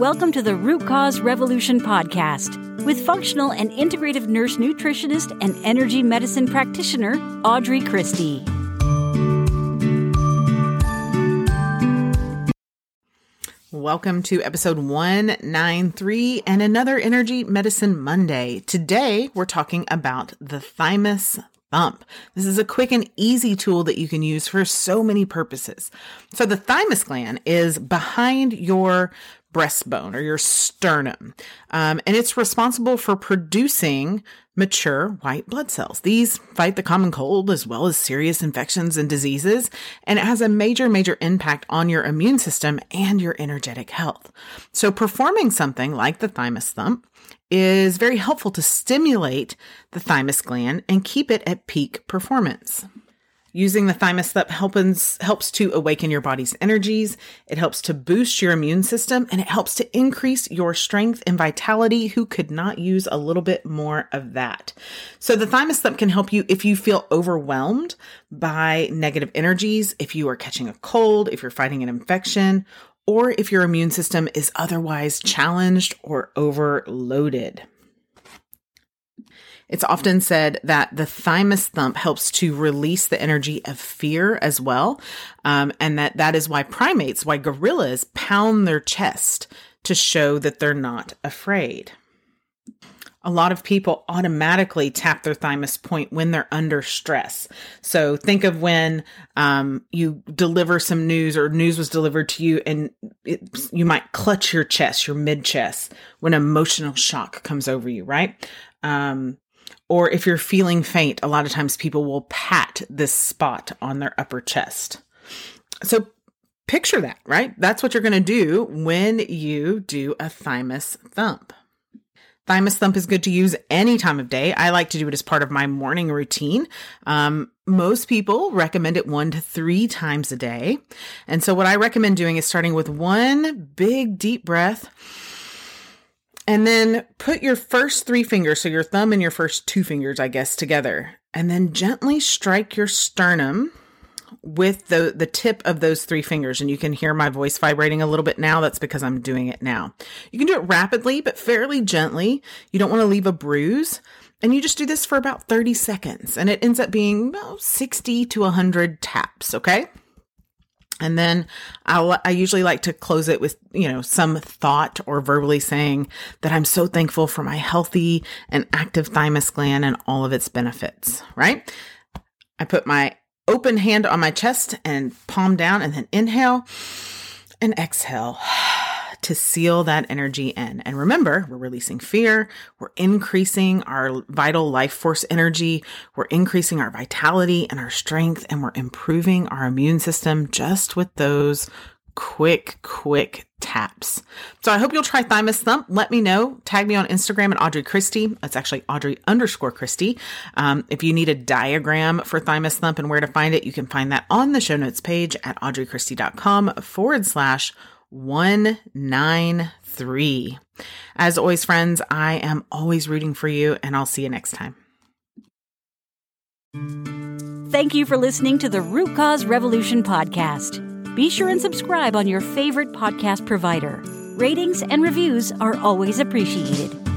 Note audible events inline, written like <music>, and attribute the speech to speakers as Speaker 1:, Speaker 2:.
Speaker 1: Welcome to the Root Cause Revolution podcast with functional and integrative nurse nutritionist and energy medicine practitioner Audrey Christie.
Speaker 2: Welcome to episode 193 and another Energy Medicine Monday. Today, we're talking about the thymus thump. This is a quick and easy tool that you can use for so many purposes. So, the thymus gland is behind your breastbone or your sternum. Um, and it's responsible for producing mature white blood cells. These fight the common cold as well as serious infections and diseases, and it has a major, major impact on your immune system and your energetic health. So performing something like the thymus thump is very helpful to stimulate the thymus gland and keep it at peak performance. Using the thymus thump helps, helps to awaken your body's energies. It helps to boost your immune system and it helps to increase your strength and vitality. Who could not use a little bit more of that? So the thymus thump can help you if you feel overwhelmed by negative energies, if you are catching a cold, if you're fighting an infection, or if your immune system is otherwise challenged or overloaded. It's often said that the thymus thump helps to release the energy of fear as well. Um, and that that is why primates, why gorillas pound their chest to show that they're not afraid. A lot of people automatically tap their thymus point when they're under stress. So think of when um, you deliver some news or news was delivered to you, and it, you might clutch your chest, your mid chest, when emotional shock comes over you, right? Um, or if you're feeling faint, a lot of times people will pat this spot on their upper chest. So picture that, right? That's what you're going to do when you do a thymus thump. Thymus thump is good to use any time of day. I like to do it as part of my morning routine. Um, most people recommend it one to three times a day. And so what I recommend doing is starting with one big deep breath and then put your first three fingers, so your thumb and your first two fingers, I guess, together. And then gently strike your sternum with the, the tip of those three fingers. And you can hear my voice vibrating a little bit now. That's because I'm doing it now. You can do it rapidly, but fairly gently. You don't want to leave a bruise. And you just do this for about 30 seconds. And it ends up being about 60 to 100 taps. Okay. And then I'll, I usually like to close it with, you know, some thought or verbally saying that I'm so thankful for my healthy and active thymus gland and all of its benefits, right? I put my open hand on my chest and palm down and then inhale and exhale <sighs> to seal that energy in. And remember, we're releasing fear, we're increasing our vital life force energy, we're increasing our vitality and our strength, and we're improving our immune system just with those quick, quick taps. So I hope you'll try Thymus Thump. Let me know. Tag me on Instagram at Audrey Christie. That's actually Audrey underscore Christie. Um, if you need a diagram for Thymus Thump and where to find it, you can find that on the show notes page at audreychristie.com forward slash 193. As always, friends, I am always rooting for you, and I'll see you next time.
Speaker 1: Thank you for listening to the Root Cause Revolution podcast. Be sure and subscribe on your favorite podcast provider. Ratings and reviews are always appreciated.